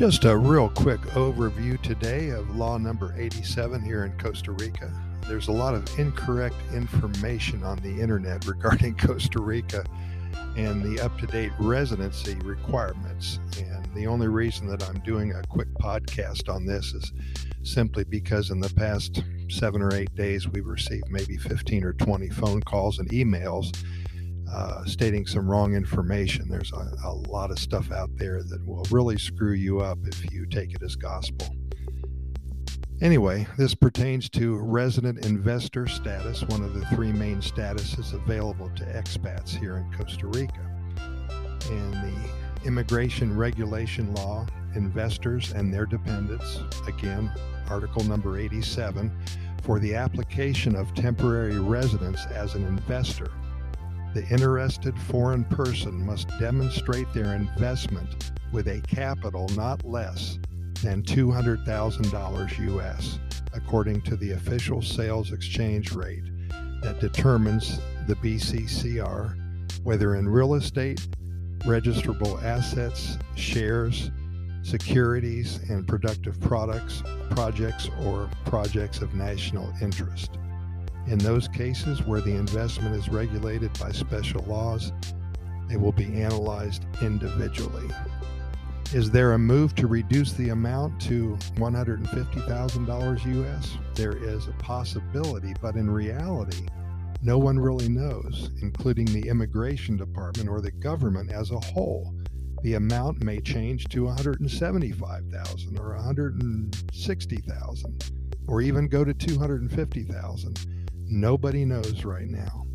Just a real quick overview today of law number 87 here in Costa Rica. There's a lot of incorrect information on the internet regarding Costa Rica and the up to date residency requirements. And the only reason that I'm doing a quick podcast on this is simply because in the past seven or eight days, we've received maybe 15 or 20 phone calls and emails uh, stating some wrong information. There's a, a lot of stuff out there that will really screw you up if you take it as gospel. Anyway, this pertains to resident investor status, one of the three main statuses available to expats here in Costa Rica. In the immigration regulation law, investors and their dependents, again, article number 87, for the application of temporary residence as an investor the interested foreign person must demonstrate their investment with a capital not less than $200,000 US, according to the official sales exchange rate that determines the BCCR, whether in real estate, registrable assets, shares, securities, and productive products, projects, or projects of national interest. In those cases where the investment is regulated by special laws, they will be analyzed individually. Is there a move to reduce the amount to $150,000 US? There is a possibility, but in reality, no one really knows, including the immigration department or the government as a whole. The amount may change to 175,000 or 160,000 or even go to 250,000 Nobody knows right now.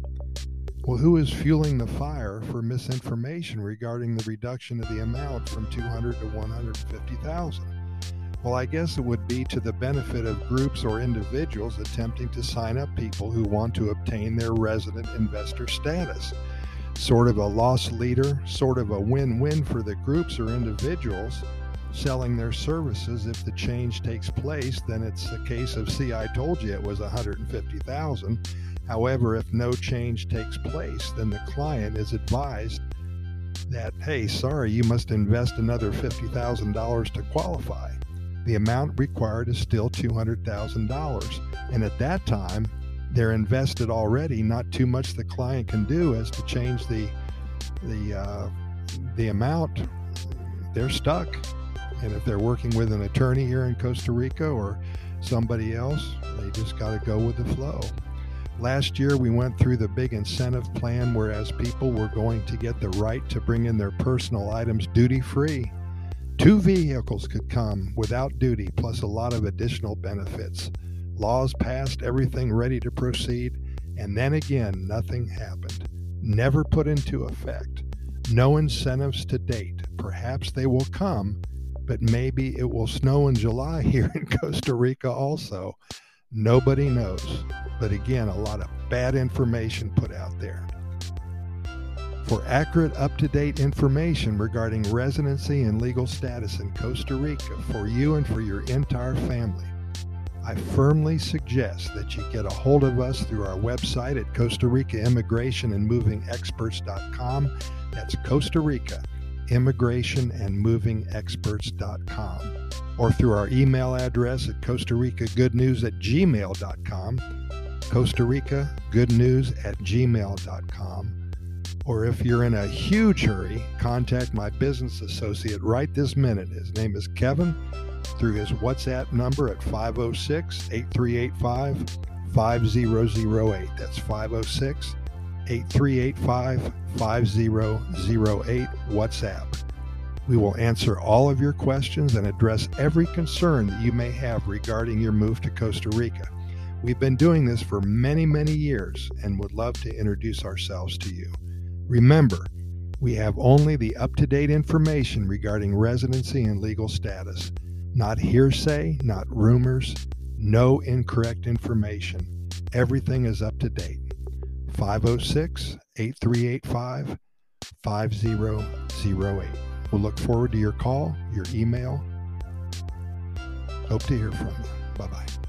Well, who is fueling the fire for misinformation regarding the reduction of the amount from 200 to 150,000? Well, I guess it would be to the benefit of groups or individuals attempting to sign up people who want to obtain their resident investor status. Sort of a loss leader, sort of a win win for the groups or individuals selling their services. If the change takes place, then it's a case of, see, I told you it was 150,000. However, if no change takes place, then the client is advised that, hey, sorry, you must invest another $50,000 to qualify. The amount required is still $200,000. And at that time, they're invested already. Not too much the client can do as to change the the uh, the amount. They're stuck. And if they're working with an attorney here in Costa Rica or somebody else, they just got to go with the flow. Last year, we went through the big incentive plan, whereas people were going to get the right to bring in their personal items duty free. Two vehicles could come without duty, plus a lot of additional benefits. Laws passed, everything ready to proceed, and then again, nothing happened. Never put into effect. No incentives to date. Perhaps they will come, but maybe it will snow in July here in Costa Rica also. Nobody knows. But again, a lot of bad information put out there. For accurate, up to date information regarding residency and legal status in Costa Rica for you and for your entire family, I firmly suggest that you get a hold of us through our website at Costa Rica Immigration and Moving Experts.com. That's Costa Rica immigration and moving experts.com or through our email address at Costa Rica Good News at gmail.com, Costa Rica Good News at gmail.com. Or if you're in a huge hurry, contact my business associate right this minute. His name is Kevin through his WhatsApp number at 506 8385 5008. That's 506 8385 5008 WhatsApp. We will answer all of your questions and address every concern that you may have regarding your move to Costa Rica. We've been doing this for many, many years and would love to introduce ourselves to you. Remember, we have only the up to date information regarding residency and legal status, not hearsay, not rumors, no incorrect information. Everything is up to date. 506 8385 5008. We'll look forward to your call, your email. Hope to hear from you. Bye bye.